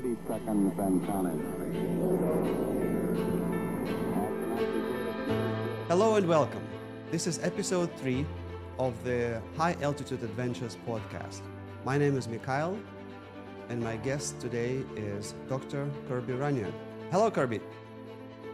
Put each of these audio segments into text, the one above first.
30 seconds and counting. Hello and welcome. This is episode 3 of the High Altitude Adventures podcast. My name is Mikhail, and my guest today is Dr. Kirby Runyon. Hello, Kirby.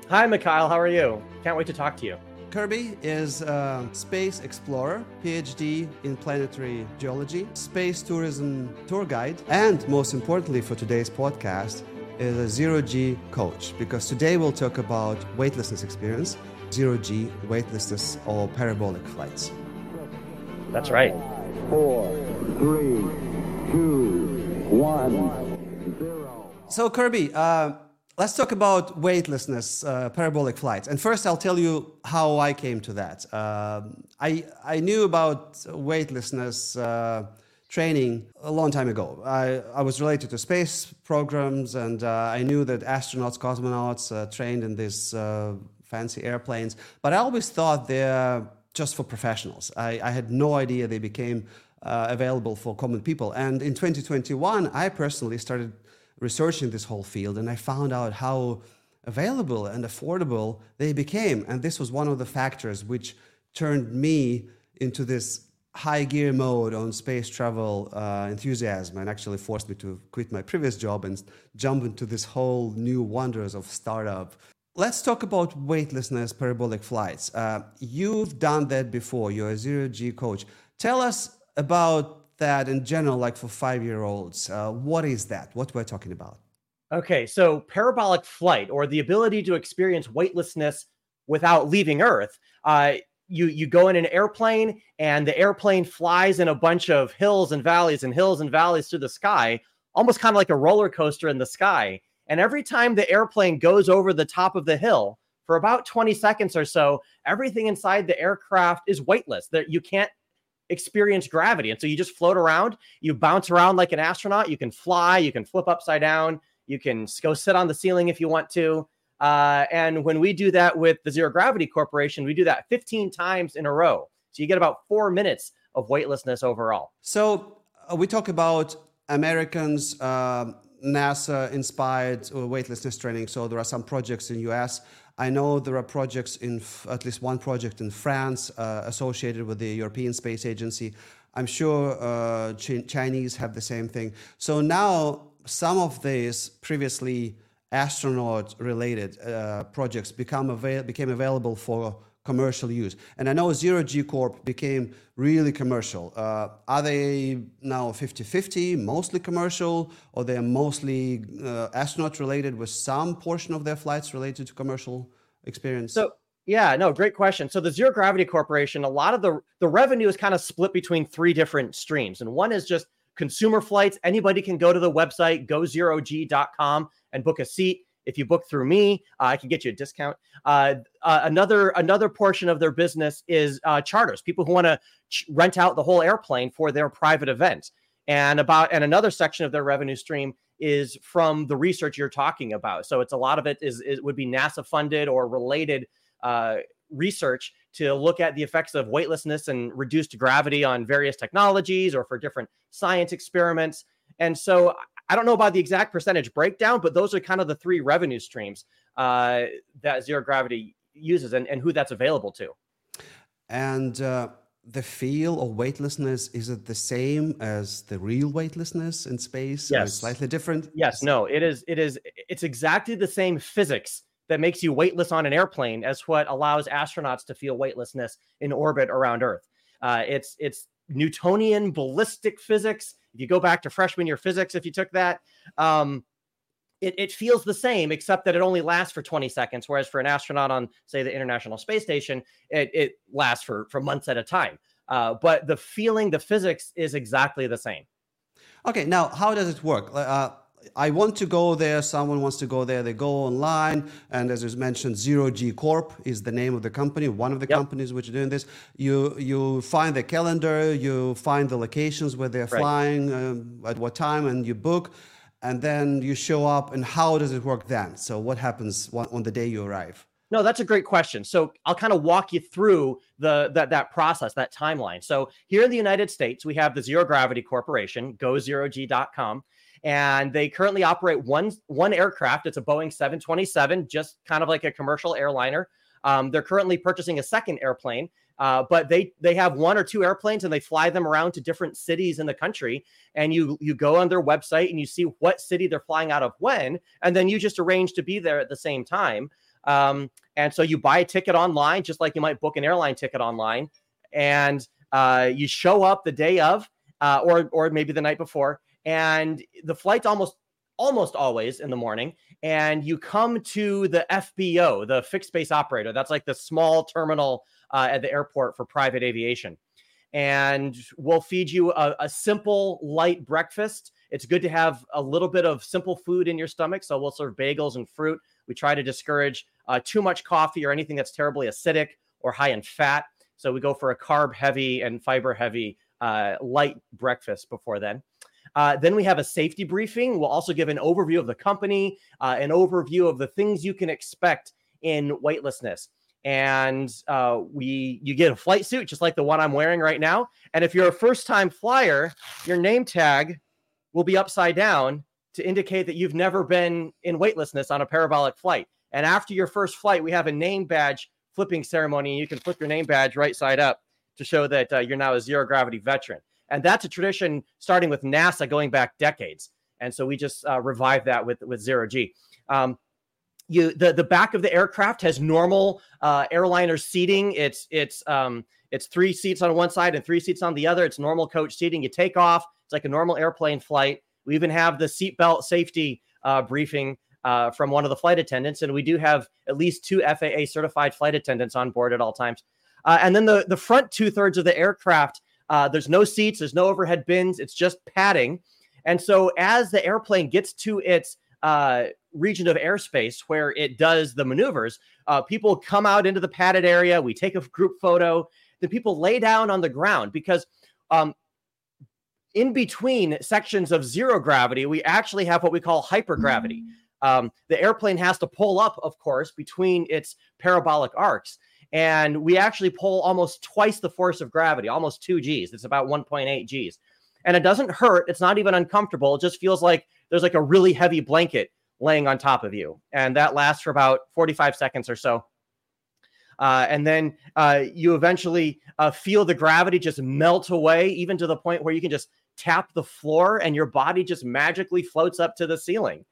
Hi, Mikhail. How are you? Can't wait to talk to you. Kirby is a space explorer, PhD in planetary geology, space tourism tour guide, and most importantly for today's podcast, is a zero G coach because today we'll talk about weightlessness experience, zero G weightlessness or parabolic flights. That's right. Four, three, two, one, zero. So, Kirby, uh, let's talk about weightlessness, uh, parabolic flights. And first, I'll tell you how I came to that. Um I, I knew about weightlessness uh, training a long time ago. I, I was related to space programs, and uh, I knew that astronauts, cosmonauts uh, trained in these uh, fancy airplanes. But I always thought they're just for professionals. I, I had no idea they became uh, available for common people. And in 2021, I personally started researching this whole field and I found out how available and affordable they became. And this was one of the factors which turned me into this high gear mode on space travel uh, enthusiasm and actually forced me to quit my previous job and jump into this whole new wonders of startup. Let's talk about weightlessness parabolic flights. Uh, you've done that before. You're a zero G coach. Tell us about that in general, like for five year olds. Uh, what is that? What we're talking about? Okay, so parabolic flight, or the ability to experience weightlessness without leaving Earth. Uh, you you go in an airplane, and the airplane flies in a bunch of hills and valleys and hills and valleys through the sky, almost kind of like a roller coaster in the sky. And every time the airplane goes over the top of the hill for about 20 seconds or so, everything inside the aircraft is weightless. That you can't experience gravity. And so you just float around, you bounce around like an astronaut, you can fly, you can flip upside down, you can go sit on the ceiling if you want to. Uh, and when we do that with the Zero Gravity Corporation, we do that 15 times in a row. So you get about four minutes of weightlessness overall. So uh, we talk about Americans, uh, NASA inspired weightlessness training. So there are some projects in US. I know there are projects in at least one project in France uh, associated with the European Space Agency. I'm sure uh, Ch- Chinese have the same thing. So now some of these previously astronaut related uh, projects become avail- became available for commercial use. And I know Zero G Corp became really commercial. Uh, are they now 50 50, mostly commercial, or they're mostly uh, astronaut related with some portion of their flights related to commercial experience? So, yeah, no, great question. So the Zero Gravity Corporation, a lot of the the revenue is kind of split between three different streams. And one is just consumer flights. Anybody can go to the website gozerog.com and book a seat. If you book through me, uh, I can get you a discount. Uh, uh, another another portion of their business is uh, charters. People who want to ch- rent out the whole airplane for their private event. And about and another section of their revenue stream is from the research you're talking about. So it's a lot of it is it would be NASA funded or related uh, research to look at the effects of weightlessness and reduced gravity on various technologies or for different science experiments. And so I don't know about the exact percentage breakdown, but those are kind of the three revenue streams uh, that zero gravity uses and, and who that's available to. And uh, the feel of weightlessness is it the same as the real weightlessness in space? Yes. slightly different. Yes, no, it is. It is. It's exactly the same physics that makes you weightless on an airplane as what allows astronauts to feel weightlessness in orbit around Earth. Uh, it's it's Newtonian ballistic physics. If you go back to freshman year physics, if you took that, um, it, it feels the same, except that it only lasts for 20 seconds. Whereas for an astronaut on, say, the International Space Station, it, it lasts for, for months at a time. Uh, but the feeling, the physics is exactly the same. Okay, now how does it work? Uh, I want to go there. Someone wants to go there. They go online, and as was mentioned, Zero G Corp is the name of the company, one of the Yep. companies which are doing this. You you find the calendar, you find the locations where they're Right. flying, um, at what time, and you book, and then you show up. And how does it work then? So what happens on, on the day you arrive? No, that's a great question. So I'll kind of walk you through the that that process, that timeline. So here in the United States, we have the Zero Gravity Corporation, gozerog.com, and they currently operate one one aircraft. It's a Boeing 727, just kind of like a commercial airliner. Um, they're currently purchasing a second airplane, uh, but they they have one or two airplanes and they fly them around to different cities in the country. And you you go on their website and you see what city they're flying out of when, and then you just arrange to be there at the same time. Um, and so you buy a ticket online, just like you might book an airline ticket online, and uh, you show up the day of, uh, or or maybe the night before, and the flight's almost almost always in the morning and you come to the FBO, the fixed base operator. That's like the small terminal uh, at the airport for private aviation. And we'll feed you a, a, simple, light breakfast. It's good to have a little bit of simple food in your stomach. So we'll serve bagels and fruit. We try to discourage uh, too much coffee or anything that's terribly acidic or high in fat. So we go for a carb heavy and fiber heavy uh, light breakfast before then. Uh, then we have a safety briefing. We'll also give an overview of the company, uh, an overview of the things you can expect in weightlessness. And uh, we, you get a flight suit just like the one I'm wearing right now. And if you're a first-time flyer, your name tag will be upside down to indicate that you've never been in weightlessness on a parabolic flight. And after your first flight, we have a name badge flipping ceremony. You can flip your name badge right side up to show that uh, you're now a zero gravity veteran. And that's a tradition starting with NASA going back decades. And so we just uh, revived that with, with zero G. Um, you the the back of the aircraft has normal uh, airliner seating. It's it's um, it's three seats on one side and three seats on the other. It's normal coach seating. You take off. It's like a normal airplane flight. We even have the seatbelt safety uh, briefing uh, from one of the flight attendants, and we do have at least two FAA certified flight attendants on board at all times. Uh, and then the the front two thirds of the aircraft uh, there's no seats, there's no overhead bins, it's just padding. And so as the airplane gets to its uh, region of airspace where it does the maneuvers, uh, people come out into the padded area. We take a group photo. Then people lay down on the ground because um, in between sections of zero gravity, we actually have what we call hypergravity. Um, the airplane has to pull up, of course, between its parabolic arcs and we actually pull almost twice the force of gravity, almost two G's. It's about 1.8 G's. And it doesn't hurt. It's not even uncomfortable. It just feels like there's like a really heavy blanket laying on top of you. And that lasts for about 45 seconds or so. Uh, and then uh, you eventually uh, feel the gravity just melt away, even to the point where you can just tap the floor and your body just magically floats up to the ceiling.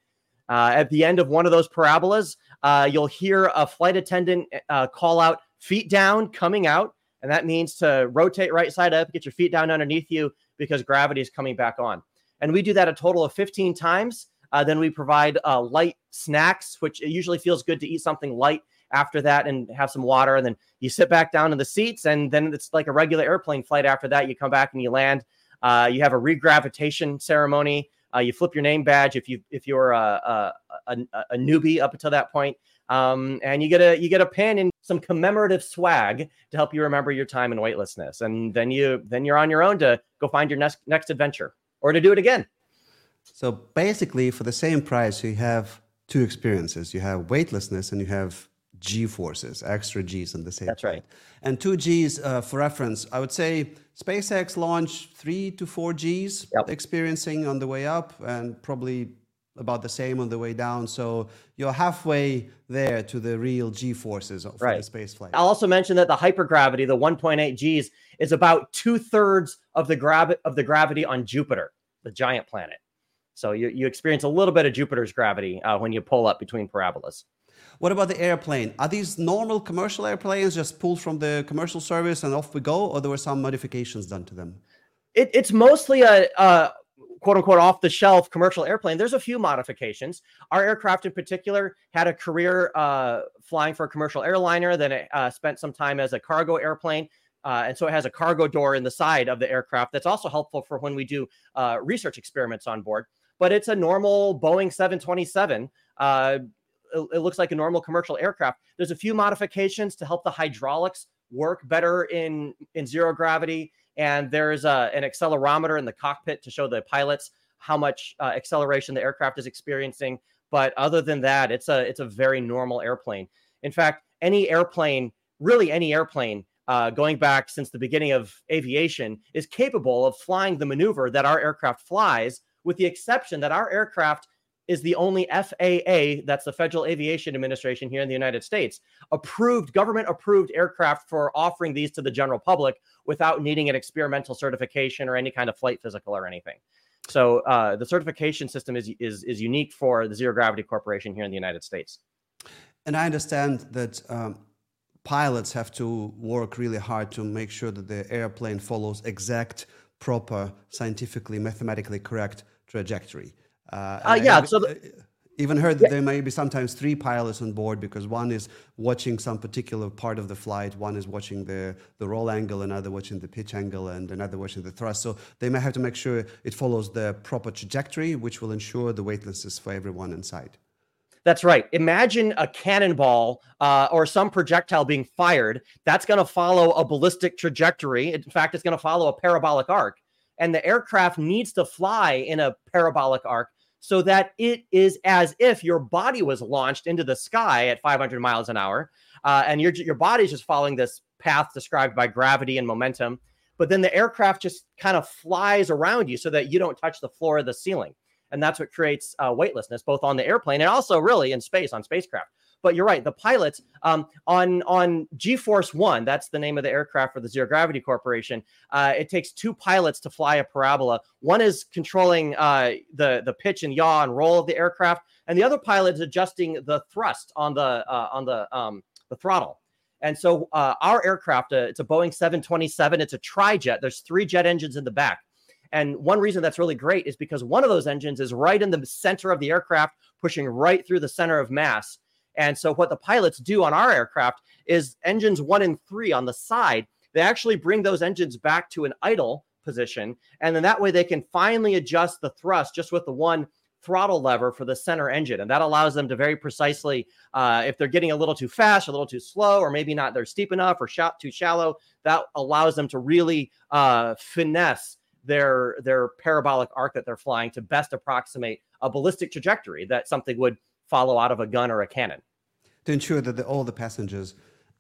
Uh, at the end of one of those parabolas, uh, you'll hear a flight attendant uh, call out feet down coming out. And that means to rotate right side up, get your feet down underneath you because gravity is coming back on. And we do that a total of 15 times. Uh, then we provide uh, light snacks, which it usually feels good to eat something light after that and have some water. And then you sit back down in the seats, and then it's like a regular airplane flight after that. You come back and you land. Uh, you have a regravitation ceremony. Uh, you flip your name badge if you if you're a, a, a, a newbie up until that point, um, and you get a you get a pin and some commemorative swag to help you remember your time in weightlessness. And then you then you're on your own to go find your next next adventure or to do it again. So basically, for the same price, you have two experiences. You have weightlessness and you have G forces, extra G's in the same. That's right. And two G's uh, for reference, I would say SpaceX launched three to four G's yep. experiencing on the way up, and probably about the same on the way down. So you're halfway there to the real G forces for right. the space flight. I'll also mention that the hypergravity, the 1.8 Gs, is about two thirds of the gravi- of the gravity on Jupiter, the giant planet. So you, you experience a little bit of Jupiter's gravity uh, when you pull up between parabolas. What about the airplane? Are these normal commercial airplanes just pulled from the commercial service and off we go, or there were some modifications done to them? It, it's mostly a, a quote unquote off the shelf commercial airplane. There's a few modifications. Our aircraft in particular had a career uh, flying for a commercial airliner, then it uh, spent some time as a cargo airplane. Uh, and so it has a cargo door in the side of the aircraft that's also helpful for when we do uh, research experiments on board. But it's a normal Boeing 727. Uh, it, it looks like a normal commercial aircraft. There's a few modifications to help the hydraulics work better in in zero gravity and there's a, an accelerometer in the cockpit to show the pilots how much uh, acceleration the aircraft is experiencing. But other than that, it's a it's a very normal airplane. In fact, any airplane, really any airplane, uh, going back since the beginning of aviation, is capable of flying the maneuver that our aircraft flies with the exception that our aircraft is the only FAA, that's the Federal Aviation Administration here in the United States, approved, government approved aircraft for offering these to the general public without needing an experimental certification or any kind of flight physical or anything. So uh, the certification system is, is, is unique for the Zero Gravity Corporation here in the United States. And I understand that um, pilots have to work really hard to make sure that the airplane follows exact, proper, scientifically, mathematically correct trajectory. Uh, uh, yeah. So the, uh, even heard that yeah. there may be sometimes three pilots on board because one is watching some particular part of the flight, one is watching the, the roll angle, another watching the pitch angle, and another watching the thrust. So they may have to make sure it follows the proper trajectory, which will ensure the weightlessness for everyone inside. That's right. Imagine a cannonball uh, or some projectile being fired. That's going to follow a ballistic trajectory. In fact, it's going to follow a parabolic arc. And the aircraft needs to fly in a parabolic arc so that it is as if your body was launched into the sky at 500 miles an hour, uh, and your your body's just following this path described by gravity and momentum. But then the aircraft just kind of flies around you so that you don't touch the floor of the ceiling, and that's what creates uh, weightlessness both on the airplane and also really in space on spacecraft. But you're right. The pilots um, on on G-Force One, that's the name of the aircraft for the Zero Gravity Corporation. Uh, it takes two pilots to fly a parabola. One is controlling uh, the the pitch and yaw and roll of the aircraft, and the other pilot is adjusting the thrust on the uh, on the um, the throttle. And so uh, our aircraft, uh, it's a Boeing 727. It's a tri-jet. There's three jet engines in the back. And one reason that's really great is because one of those engines is right in the center of the aircraft, pushing right through the center of mass. And so, what the pilots do on our aircraft is engines one and three on the side, they actually bring those engines back to an idle position. And then that way they can finally adjust the thrust just with the one throttle lever for the center engine. And that allows them to very precisely, uh, if they're getting a little too fast, a little too slow, or maybe not they're steep enough or shot too shallow, that allows them to really uh, finesse their their parabolic arc that they're flying to best approximate a ballistic trajectory that something would follow out of a gun or a cannon. To ensure that the, all the passengers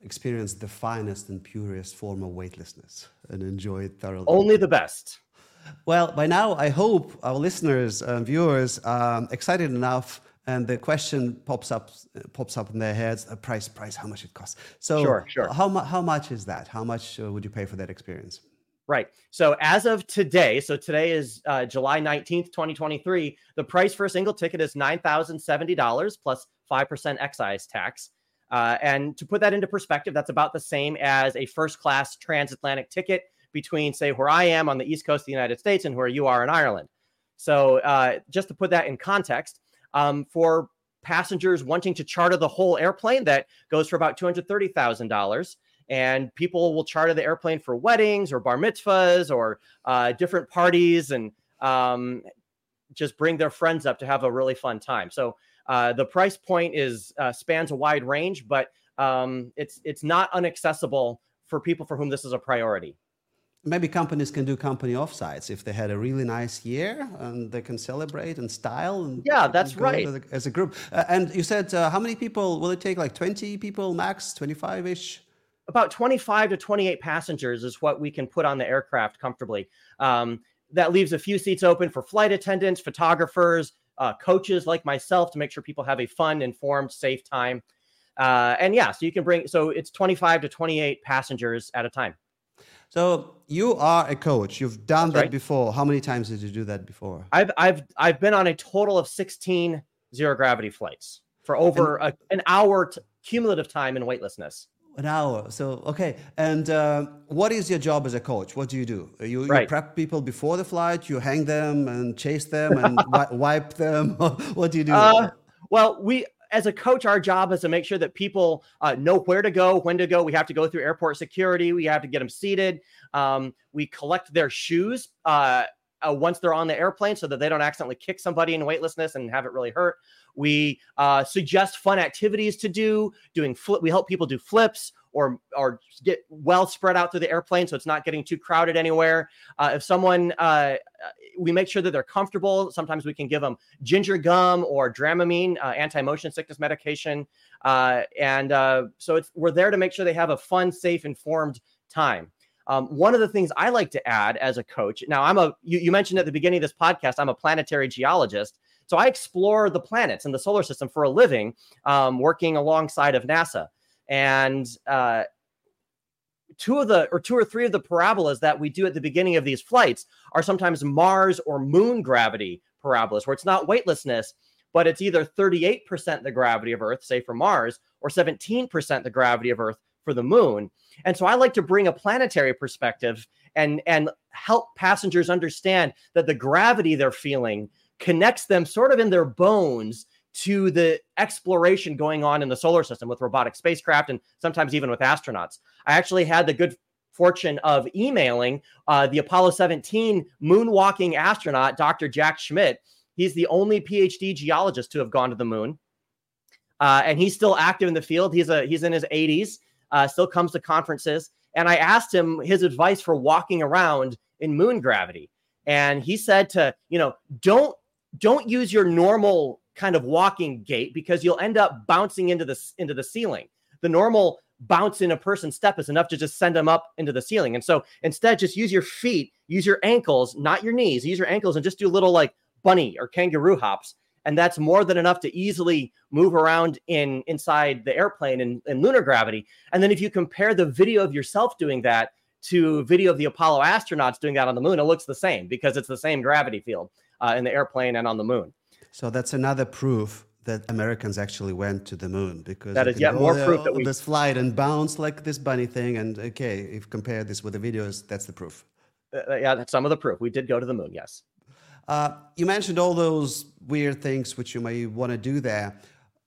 experience the finest and purest form of weightlessness and enjoy it thoroughly. Only the best. Well, by now, I hope our listeners and viewers are excited enough and the question pops up pops up in their heads a price price how much it costs so sure, sure. how, how much is that how much uh, would you pay for that experience Right. So as of today, so today is uh, July 19th, 2023, the price for a single ticket is $9,070 plus 5% excise tax. Uh, and to put that into perspective, that's about the same as a first class transatlantic ticket between, say, where I am on the East Coast of the United States and where you are in Ireland. So uh, just to put that in context, um, for passengers wanting to charter the whole airplane, that goes for about $230,000 and people will charter the airplane for weddings or bar mitzvahs or uh, different parties and um, just bring their friends up to have a really fun time. So uh, the price point is uh, spans a wide range, but um, it's it's not inaccessible for people for whom this is a priority. Maybe companies can do company offsites if they had a really nice year and they can celebrate and style. And yeah, that's right. As a group. Uh, and you said uh, how many people will it take? Like twenty people max, twenty five ish about 25 to 28 passengers is what we can put on the aircraft comfortably. Um, that leaves a few seats open for flight attendants, photographers, uh, coaches like myself to make sure people have a fun, informed, safe time. Uh, and yeah, so you can bring, so it's 25 to 28 passengers at a time. So you are a coach. You've done That's that right. before. How many times did you do that before? I've I've I've been on a total of 16 zero gravity flights for over and, a, an hour t- cumulative time in weightlessness. An hour. So okay. And uh, what is your job as a coach? What do you do? You, right. you prep people before the flight. You hang them and chase them and wipe them. what do you do? Uh, well, we as a coach, our job is to make sure that people uh, know where to go, when to go. We have to go through airport security. We have to get them seated. Um, we collect their shoes uh, uh, once they're on the airplane so that they don't accidentally kick somebody in weightlessness and have it really hurt. We uh, suggest fun activities to do, doing flip. We help people do flips or or get well spread out through the airplane so it's not getting too crowded anywhere. Uh, if someone, uh, we make sure that they're comfortable. Sometimes we can give them ginger gum or Dramamine, uh, anti-motion sickness medication, uh, and uh, so it's we're there to make sure they have a fun, safe, informed time. Um, one of the things I like to add as a coach, now I'm a, you, you mentioned at the beginning of this podcast, I'm a planetary geologist. So I explore the planets and the solar system for a living, um, working alongside of NASA. And uh, two of the or two or three of the parabolas that we do at the beginning of these flights are sometimes Mars or moon gravity parabolas, where it's not weightlessness, but it's either 38% the gravity of Earth, say for Mars, or 17% the gravity of Earth for the moon. And so I like to bring a planetary perspective and and help passengers understand that the gravity they're feeling connects them sort of in their bones to the exploration going on in the solar system with robotic spacecraft and sometimes even with astronauts. I actually had the good fortune of emailing uh, the Apollo 17 moonwalking astronaut, Dr. Jack Schmitt. He's the only PhD geologist to have gone to the moon. Uh, and he's still active in the field. He's a he's in his 80s, uh, still comes to conferences. And I asked him his advice for walking around in moon gravity. And he said to, you know, don't don't use your normal kind of walking gait because you'll end up bouncing into the into the ceiling. The normal bounce in a person's step is enough to just send them up into the ceiling. And so instead, just use your feet, use your ankles, not your knees, use your ankles, and just do little like bunny or kangaroo hops. And that's more than enough to easily move around in inside the airplane in, in lunar gravity. And then if you compare the video of yourself doing that to video of the Apollo astronauts doing that on the moon, it looks the same because it's the same gravity field uh, in the airplane and on the moon. So that's another proof that Americans actually went to the moon because that is yet more proof that we this flight and bounce like this bunny thing. And okay, if compare this with the videos, that's the proof. Uh, uh, yeah, that's some of the proof. We did go to the moon. Yes. Uh, you mentioned all those weird things which you may want to do there.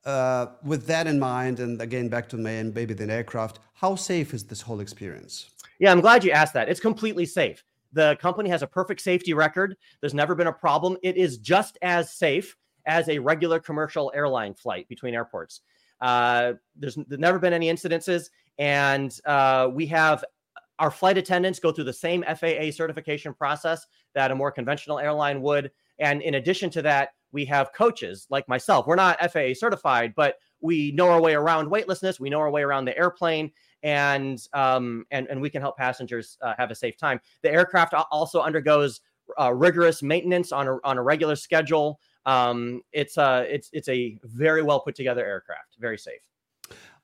Uh, with that in mind, and again back to me and maybe the aircraft, how safe is this whole experience? Yeah, I'm glad you asked that. It's completely safe. The company has a perfect safety record. There's never been a problem. It is just as safe as a regular commercial airline flight between airports. Uh, there's, there's, never been any incidences, and uh, we have our flight attendants go through the same FAA certification process that a more conventional airline would. And in addition to that, we have coaches like myself. We're not FAA certified, but we know our way around weightlessness. We know our way around the airplane, and um, and and we can help passengers uh, have a safe time. The aircraft also undergoes uh, rigorous maintenance on a on a regular schedule. Um, it's a uh, it's it's a very well put together aircraft, very safe.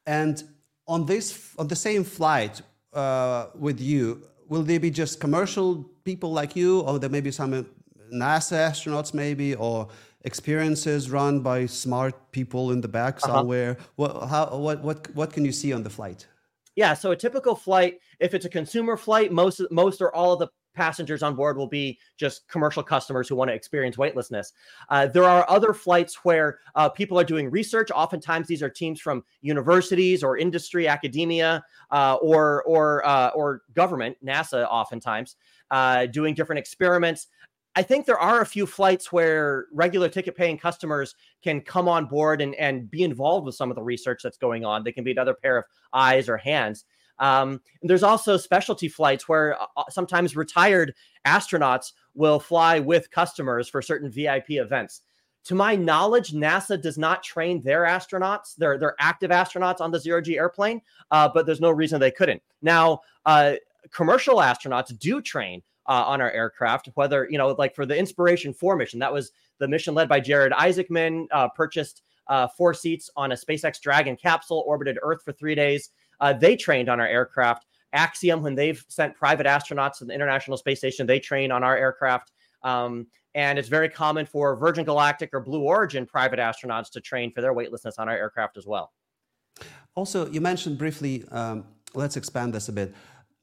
And on this on the same flight uh, with you, will there be just commercial people like you, or there may be some uh, NASA astronauts, maybe, or experiences run by smart people in the back uh-huh. somewhere? Uh-huh. What how what what what can you see on the flight? Yeah, so a typical flight, if it's a consumer flight, most most or all of the passengers on board will be just commercial customers who want to experience weightlessness. Uh, there are other flights where uh, people are doing research. Oftentimes, these are teams from universities or industry, academia, uh, or or uh, or government, NASA, oftentimes uh, doing different experiments. I think there are a few flights where regular ticket paying customers can come on board and, and be involved with some of the research that's going on. They can be another pair of eyes or hands. Um, there's also specialty flights where uh, uh, sometimes retired astronauts will fly with customers for certain VIP events. To my knowledge, NASA does not train their astronauts, their, their active astronauts on the zero G airplane, uh, but there's no reason they couldn't. Now, uh, commercial astronauts do train uh, on our aircraft, whether, you know, like for the Inspiration 4 mission, that was the mission led by Jared Isaacman, uh, purchased four seats on a SpaceX Dragon capsule, orbited Earth for three days. Uh, they trained on our aircraft. Axiom, when they've sent private astronauts to the International Space Station, they train on our aircraft. Um, and it's very common for Virgin Galactic or Blue Origin private astronauts to train for their weightlessness on our aircraft as well. Also, you mentioned briefly, um, let's expand this a bit.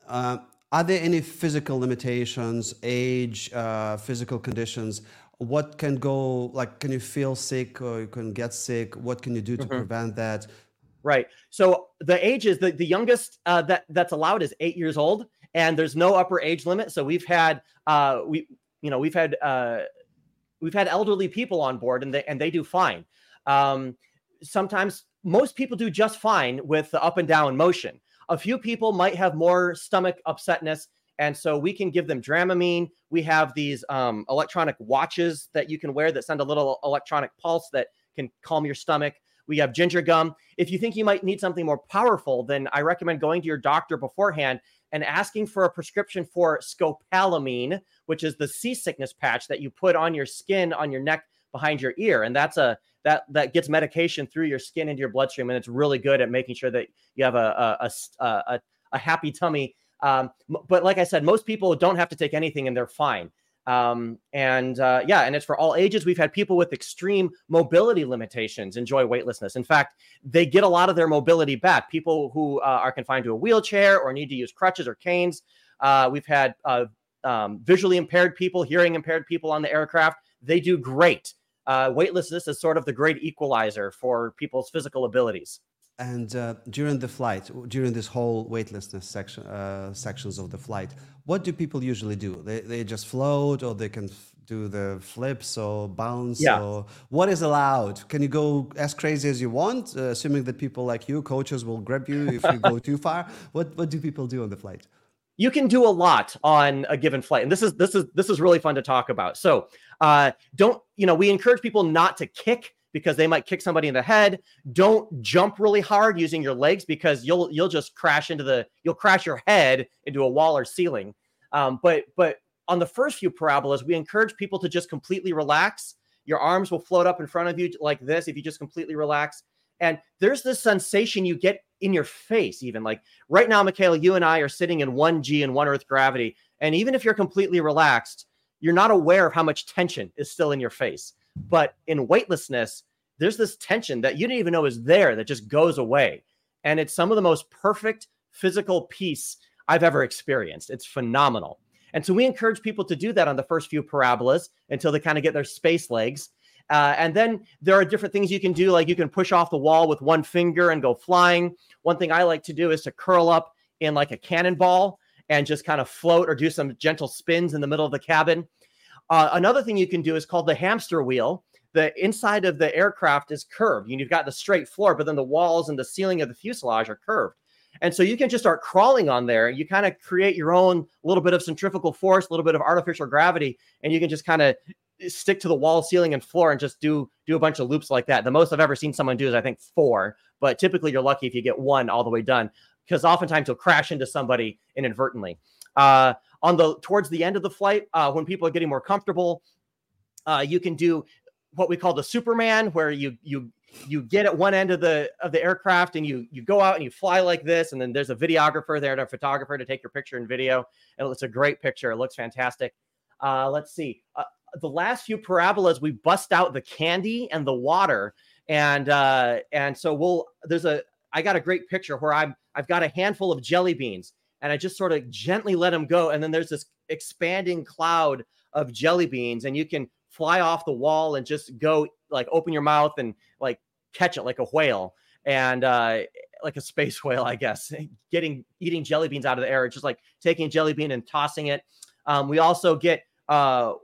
Uh, are there any physical limitations, age, uh, physical conditions? What can go, like, can you feel sick or you can get sick? What can you do to mm-hmm. prevent that? Right. So the age is the, the youngest uh, that that's allowed is eight years old, and there's no upper age limit. So we've had uh, we you know we've had uh, we've had elderly people on board, and they and they do fine. Um, sometimes most people do just fine with the up and down motion. A few people might have more stomach upsetness, and so we can give them Dramamine. We have these um, electronic watches that you can wear that send a little electronic pulse that can calm your stomach. We have ginger gum. If you think you might need something more powerful, then I recommend going to your doctor beforehand and asking for a prescription for scopolamine, which is the seasickness patch that you put on your skin, on your neck, behind your ear, and that's a that that gets medication through your skin into your bloodstream, and it's really good at making sure that you have a a a, a, a happy tummy. Um, but like I said, most people don't have to take anything, and they're fine. Um, and uh, yeah, and it's for all ages. We've had people with extreme mobility limitations enjoy weightlessness. In fact, they get a lot of their mobility back. People who uh, are confined to a wheelchair or need to use crutches or canes. Uh, we've had uh, um, visually impaired people, hearing impaired people on the aircraft. They do great uh, weightlessness is sort of the great equalizer for people's physical abilities. And uh, during the flight, during this whole weightlessness section, uh, sections of the flight, what do people usually do? They, they just float, or they can do the flips or bounce. Yeah. Or what is allowed? Can you go as crazy as you want, uh, assuming that people like you, coaches, will grab you if you go too far? What what do people do on the flight? you can do a lot on a given flight and this is this is this is really fun to talk about so uh don't you know we encourage people not to kick because they might kick somebody in the head don't jump really hard using your legs because you'll you'll just crash into the you'll crash your head into a wall or ceiling um, but but on the first few parabolas we encourage people to just completely relax your arms will float up in front of you like this if you just completely relax and there's this sensation you get in your face, even like right now, Michaela, you and I are sitting in one G and one Earth gravity. And even if you're completely relaxed, you're not aware of how much tension is still in your face. But in weightlessness, there's this tension that you didn't even know is there that just goes away. And it's some of the most perfect physical peace I've ever experienced. It's phenomenal. And so we encourage people to do that on the first few parabolas until they kind of get their space legs. Uh, and then there are different things you can do, like you can push off the wall with one finger and go flying. One thing I like to do is to curl up in like a cannonball and just kind of float or do some gentle spins in the middle of the cabin. Uh, another thing you can do is called the hamster wheel. The inside of the aircraft is curved. You've got the straight floor, but then the walls and the ceiling of the fuselage are curved. And so you can just start crawling on there. You kind of create your own little bit of centrifugal force, a little bit of artificial gravity, and you can just kind of stick to the wall, ceiling, and floor and just do do a bunch of loops like that. The most I've ever seen someone do is I think four, but typically you're lucky if you get one all the way done because oftentimes you'll crash into somebody inadvertently. Uh, on the towards the end of the flight, uh, when people are getting more comfortable, uh, you can do what we call the Superman, where you you you get at one end of the of the aircraft and you you go out and you fly like this, and then there's a videographer there and a photographer to take your picture and video, and it's a great picture. It looks fantastic. Uh, let's see. Uh, the last few parabolas we bust out the candy and the water and uh and so we'll there's a i got a great picture where i'm i've got a handful of jelly beans and i just sort of gently let them go and then there's this expanding cloud of jelly beans and you can fly off the wall and just go like open your mouth and like catch it like a whale and uh like a space whale i guess getting eating jelly beans out of the air just like taking a jelly bean and tossing it um, we also get uh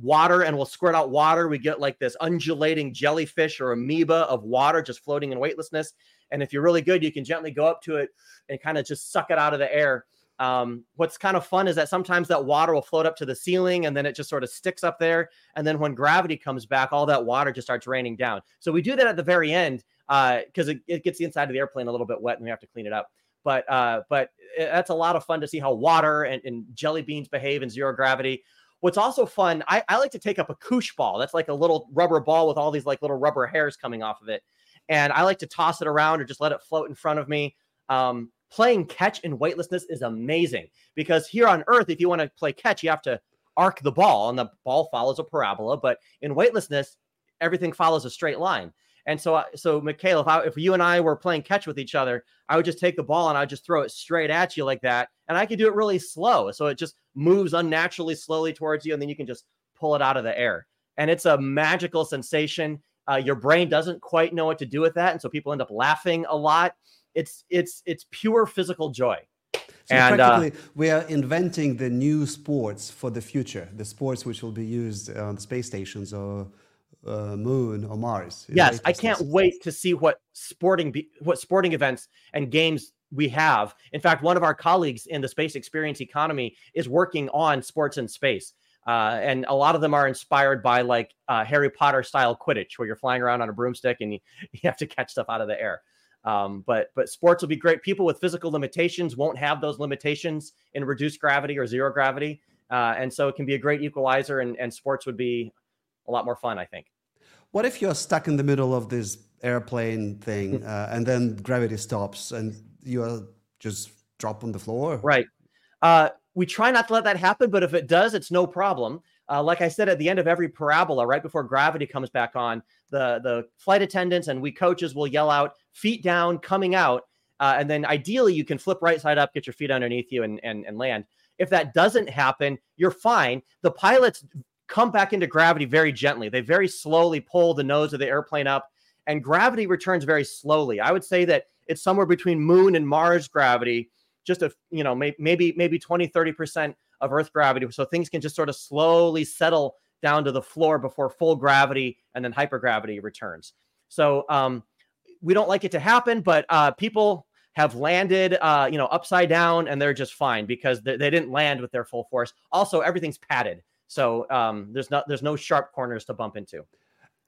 water and we'll squirt out water. We get like this undulating jellyfish or amoeba of water just floating in weightlessness. And if you're really good, you can gently go up to it and kind of just suck it out of the air. Um, what's kind of fun is that sometimes that water will float up to the ceiling and then it just sort of sticks up there. And then when gravity comes back, all that water just starts raining down. So we do that at the very end because uh, it, it, gets the inside of the airplane a little bit wet and we have to clean it up. But uh, but that's a lot of fun to see how water and, and jelly beans behave in zero gravity. What's also fun, I, I like to take up a koosh ball. That's like a little rubber ball with all these like little rubber hairs coming off of it. And I like to toss it around or just let it float in front of me. Um, playing catch in weightlessness is amazing because here on Earth, if you want to play catch, you have to arc the ball and the ball follows a parabola. But in weightlessness, everything follows a straight line. And so, so Michaela, if, I, if you and I were playing catch with each other, I would just take the ball and I would just throw it straight at you like that, and I could do it really slow, so it just moves unnaturally slowly towards you, and then you can just pull it out of the air. And it's a magical sensation. Uh, your brain doesn't quite know what to do with that, and so people end up laughing a lot. It's it's it's pure physical joy. So and, practically, uh, we are inventing the new sports for the future. The sports which will be used on the space stations or uh, Moon or Mars. Yes, I can't wait to see what sporting be- what sporting events and games we have. In fact, one of our colleagues in the space experience economy is working on sports in space. Uh, and a lot of them are inspired by like uh, Harry Potter style Quidditch, where you're flying around on a broomstick and you, you have to catch stuff out of the air. Um, but but sports will be great. People with physical limitations won't have those limitations in reduced gravity or zero gravity, uh, and so it can be a great equalizer. And, and sports would be a lot more fun, I think. What if you're stuck in the middle of this airplane thing, uh, and then gravity stops, and you are just drop on the floor? Right. Uh, we try not to let that happen, but if it does, it's no problem. Uh, like I said, at the end of every parabola, right before gravity comes back on, the the flight attendants and we coaches will yell out, "Feet down, coming out," uh, and then ideally you can flip right side up, get your feet underneath you, and and, and land. If that doesn't happen, you're fine. The pilots come back into gravity very gently. They very slowly pull the nose of the airplane up, and gravity returns very slowly. I would say that it's somewhere between Moon and Mars gravity, just a you know maybe maybe 20 30 percent of Earth gravity, so things can just sort of slowly settle down to the floor before full gravity and then hypergravity returns. So um, we don't like it to happen, but uh, people have landed, uh, you know, upside down, and they're just fine because they, they, didn't land with their full force. Also, everything's padded, so um, there's not there's no sharp corners to bump into.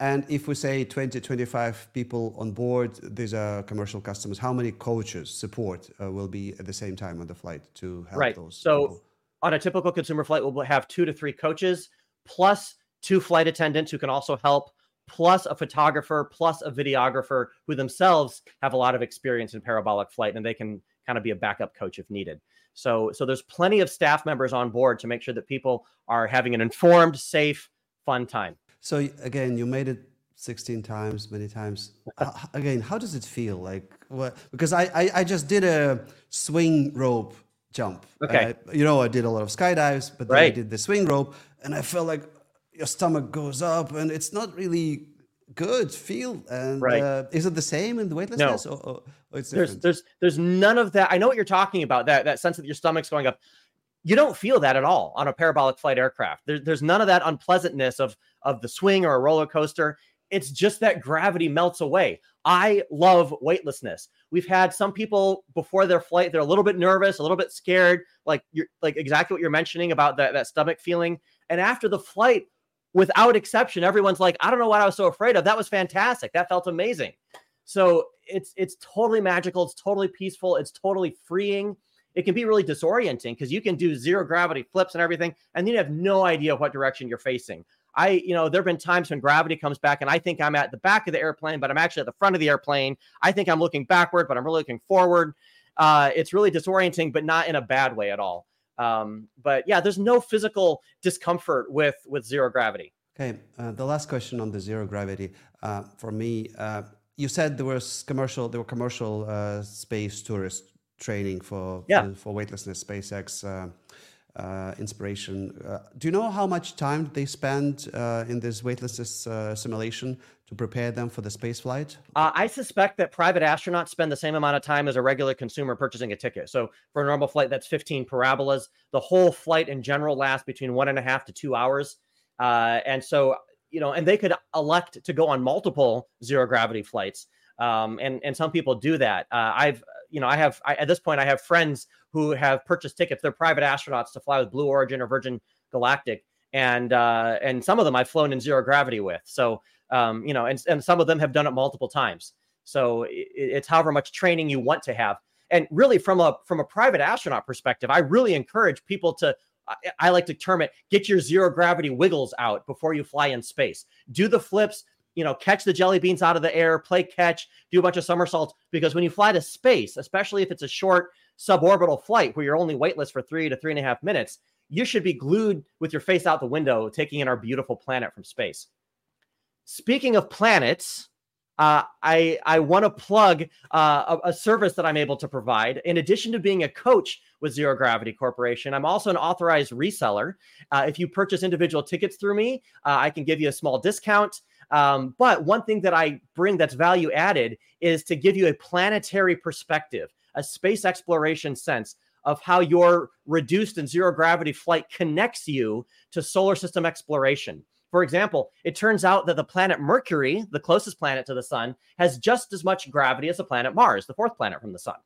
And if we say 20, 25 people on board, these are commercial customers, how many coaches support uh, will be at the same time on the flight to help right. those? So people? on a typical consumer flight, we'll have two to three coaches plus two flight attendants who can also help, plus a photographer, plus a videographer who themselves have a lot of experience in parabolic flight and they can kind of be a backup coach if needed. So, so there's plenty of staff members on board to make sure that people are having an informed, safe, fun time. So again, you made it 16 times, many times. Again, how does it feel? Like what? Because I, I, I just did a swing rope jump. Okay. I, you know, I did a lot of skydives, but then right. I did the swing rope, and I felt like your stomach goes up, and it's not really good feel. And right. uh, is it the same in the weightlessness? No. Or, or, or it's there's there's there's none of that. I know what you're talking about. That that sense that your stomach's going up. You don't feel that at all on a parabolic flight aircraft. There, there's none of that unpleasantness of of the swing or a roller coaster. It's just that gravity melts away. I love weightlessness. We've had some people before their flight, they're a little bit nervous, a little bit scared, like you're like exactly what you're mentioning about that, that stomach feeling. And after the flight, without exception, everyone's like, I don't know what I was so afraid of. That was fantastic. That felt amazing. So it's it's totally magical. It's totally peaceful. It's totally freeing. It can be really disorienting because you can do zero gravity flips and everything, and then you have no idea what direction you're facing. I, you know, there have been times when gravity comes back and I think I'm at the back of the airplane, but I'm actually at the front of the airplane. I think I'm looking backward, but I'm really looking forward. Uh, it's really disorienting, but not in a bad way at all. Um, but yeah, there's no physical discomfort with with zero gravity. Okay, uh, the last question on the zero gravity uh, for me. Uh, you said there was commercial, there were commercial uh, space tourist training for yeah. for weightlessness, SpaceX. Uh, uh, inspiration. Uh, do you know how much time they spend uh, in this weightlessness uh, simulation to prepare them for the space flight? Uh, I suspect that private astronauts spend the same amount of time as a regular consumer purchasing a ticket. So for a normal flight, that's 15 parabolas. The whole flight in general lasts between one and a half to two hours. Uh, and so, you know, and they could elect to go on multiple zero gravity flights. Um, and and some people do that. I've you know I have I, at this point I have friends who have purchased tickets. They're private astronauts to fly with Blue Origin or Virgin Galactic, and uh, and some of them I've flown in zero gravity with. So um, you know, and and some of them have done it multiple times. So it, it's however much training you want to have. And really, from a from a private astronaut perspective, I really encourage people to. I, I like to term it: get your zero gravity wiggles out before you fly in space. Do the flips, you know, catch the jelly beans out of the air, play catch, do a bunch of somersaults. Because when you fly to space, especially if it's a short suborbital flight where you're only weightless for three to three and a half minutes, you should be glued with your face out the window, taking in our beautiful planet from space. Speaking of planets, uh, I I want to plug uh, a, a, service that I'm able to provide. In addition to being a coach with Zero Gravity Corporation, I'm also an authorized reseller. Uh, if you purchase individual tickets through me, uh, I can give you a small discount. Um, but one thing that I bring that's value added is to give you a planetary perspective a space exploration sense of how your reduced and zero gravity flight connects you to solar system exploration. For example, it turns out that the planet Mercury, the closest planet to the sun, has just as much gravity as the planet Mars, the fourth planet from the sun.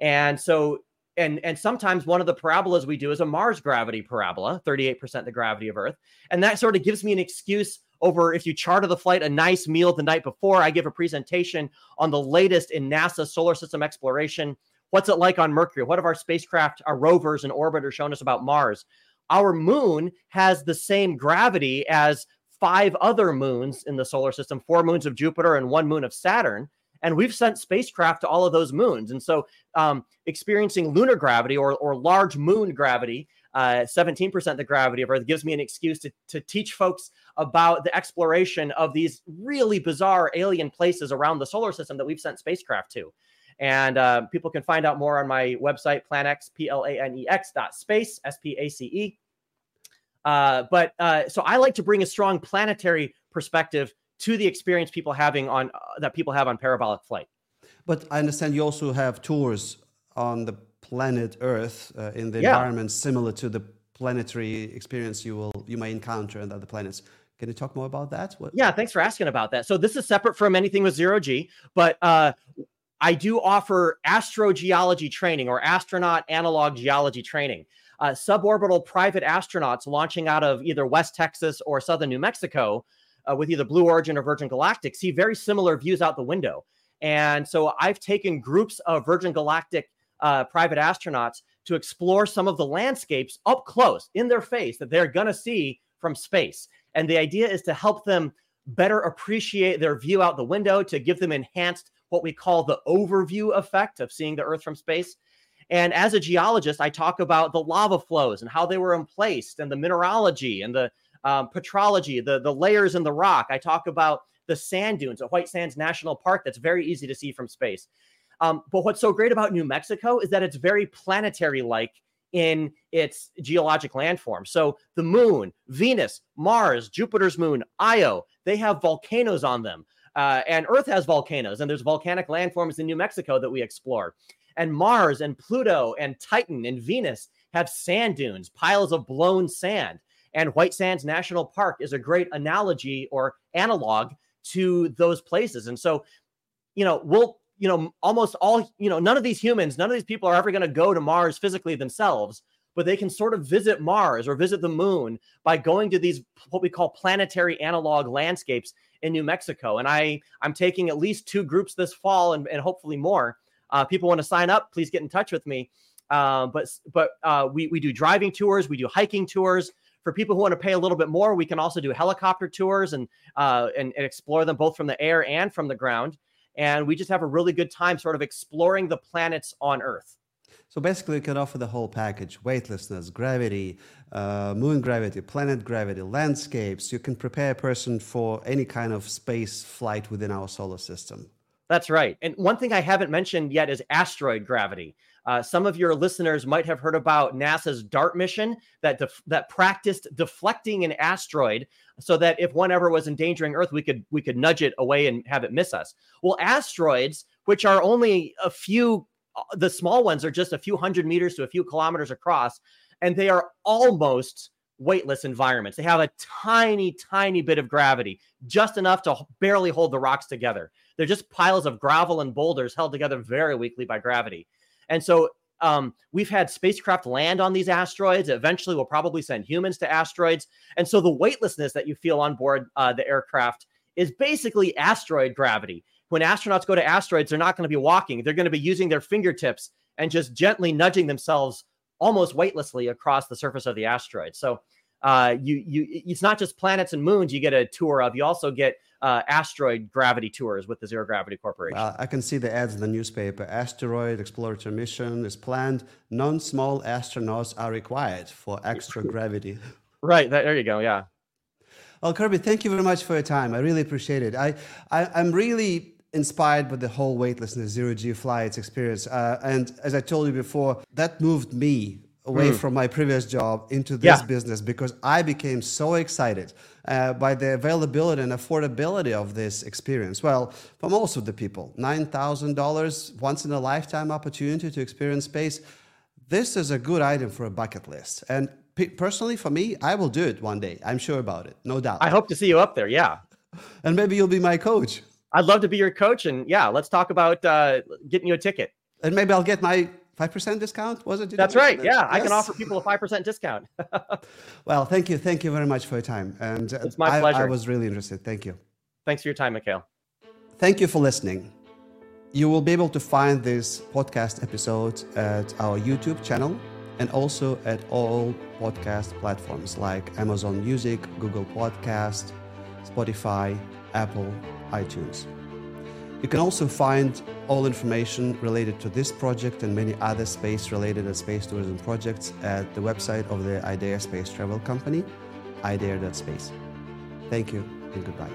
And so and and sometimes one of the parabolas we do is a Mars gravity parabola, 38% the gravity of Earth, and that sort of gives me an excuse over if you charter the flight a nice meal the night before. I give a presentation on the latest in NASA solar system exploration. What's it like on Mercury? What have our spacecraft, our rovers and orbiters shown us about Mars? Our moon has the same gravity as five other moons in the solar system, four moons of Jupiter and one moon of Saturn. And we've sent spacecraft to all of those moons. And so um, experiencing lunar gravity or, or large moon gravity, uh, 17% the gravity of Earth, gives me an excuse to, to teach folks about the exploration of these really bizarre alien places around the solar system that we've sent spacecraft to. And uh, people can find out more on my website, planex, P L A N E X dot space, S P A C E. Uh, but uh, so I like to bring a strong planetary perspective to the experience people having on uh, that people have on parabolic flight. But I understand you also have tours on the planet Earth uh, in the yeah. environment similar to the planetary experience you will you may encounter on other planets. Can you talk more about that? What? Yeah, thanks for asking about that. So this is separate from anything with zero G, but uh, I do offer astrogeology training or astronaut analog geology training. Uh, suborbital private astronauts launching out of either West Texas or southern New Mexico uh, with either Blue Origin or Virgin Galactic see very similar views out the window. And so I've taken groups of Virgin Galactic uh, private astronauts to explore some of the landscapes up close in their face that they're going to see from space. And the idea is to help them better appreciate their view out the window, to give them enhanced what we call the overview effect of seeing the Earth from space. And as a geologist, I talk about the lava flows and how they were emplaced and the mineralogy and the um, petrology, the, the layers in the rock. I talk about the sand dunes at White Sands National Park that's very easy to see from space. Um, but what's so great about New Mexico is that it's very planetary like in its geologic landform. So the moon, Venus, Mars, Jupiter's moon, Io, they have volcanoes on them. Uh, and Earth has volcanoes, and there's volcanic landforms in New Mexico that we explore. And Mars and Pluto and Titan and Venus have sand dunes, piles of blown sand. And White Sands National Park is a great analogy or analog to those places. And so, you know, we'll, you know, almost all, you know, none of these humans, none of these people are ever going to go to Mars physically themselves, but they can sort of visit Mars or visit the moon by going to these what we call planetary analog landscapes in New Mexico. And I I'm taking at least two groups this fall and, and hopefully more. Uh, people want to sign up, please get in touch with me. Uh, but but uh, we we do driving tours, we do hiking tours. For people who want to pay a little bit more, we can also do helicopter tours and, uh, and and explore them both from the air and from the ground. And we just have a really good time, sort of exploring the planets on Earth. So basically, you can offer the whole package weightlessness, gravity, uh, moon gravity, planet gravity, landscapes. You can prepare a person for any kind of space flight within our solar system. That's right. And one thing I haven't mentioned yet is asteroid gravity. Uh, some of your listeners might have heard about NASA's DART mission that def- that practiced deflecting an asteroid so that if one ever was endangering Earth, we could we could nudge it away and have it miss us. Well, asteroids, which are only a few uh, the small ones are just a few hundred meters to a few kilometers across, and they are almost weightless environments. They have a tiny, tiny bit of gravity, just enough to barely hold the rocks together. They're just piles of gravel and boulders held together very weakly by gravity. And so um, we've had spacecraft land on these asteroids. Eventually, we'll probably send humans to asteroids. And so the weightlessness that you feel on board uh, the aircraft is basically asteroid gravity when astronauts go to asteroids, they're not going to be walking. They're going to be using their fingertips and just gently nudging themselves almost weightlessly across the surface of the asteroid. So uh, you you it's not just planets and moons you get a tour of. You also get uh, asteroid gravity tours with the Zero Gravity Corporation. Well, I can see the ads in the newspaper. Asteroid exploratory mission is planned. Non-small astronauts are required for extra gravity. Right. There you go. Yeah. Well, Kirby, thank you very much for your time. I really appreciate it. I, I I'm really inspired by the whole weightlessness zero G flights experience. Uh, and as I told you before, that moved me away mm. from my previous job into this yeah. business because I became so excited uh, by the availability and affordability of this experience. Well, for most of the people, $9,000 once in a lifetime opportunity to experience space. This is a good item for a bucket list. And personally, for me, I will do it one day. I'm sure about it, no doubt. I hope to see you up there. Yeah. And maybe you'll be my coach. I'd love to be your coach. And yeah, let's talk about uh, getting you a ticket. And maybe I'll get my five percent discount. Was it? Did That's right. Yeah, that? I can offer people a five percent discount. Well, thank you, thank you very much for your time, and uh, It's my I- I was really interested. Thank you. Thanks for your time, Mikhail. Thank you for listening. You will be able to find this podcast episode at our YouTube channel and also at all podcast platforms like Amazon Music, Google Podcast, Spotify, Apple, iTunes. You can also find all information related to this project and many other space related and space tourism projects at the website of the IDEA Space Travel Company, idea.space. Thank you and goodbye.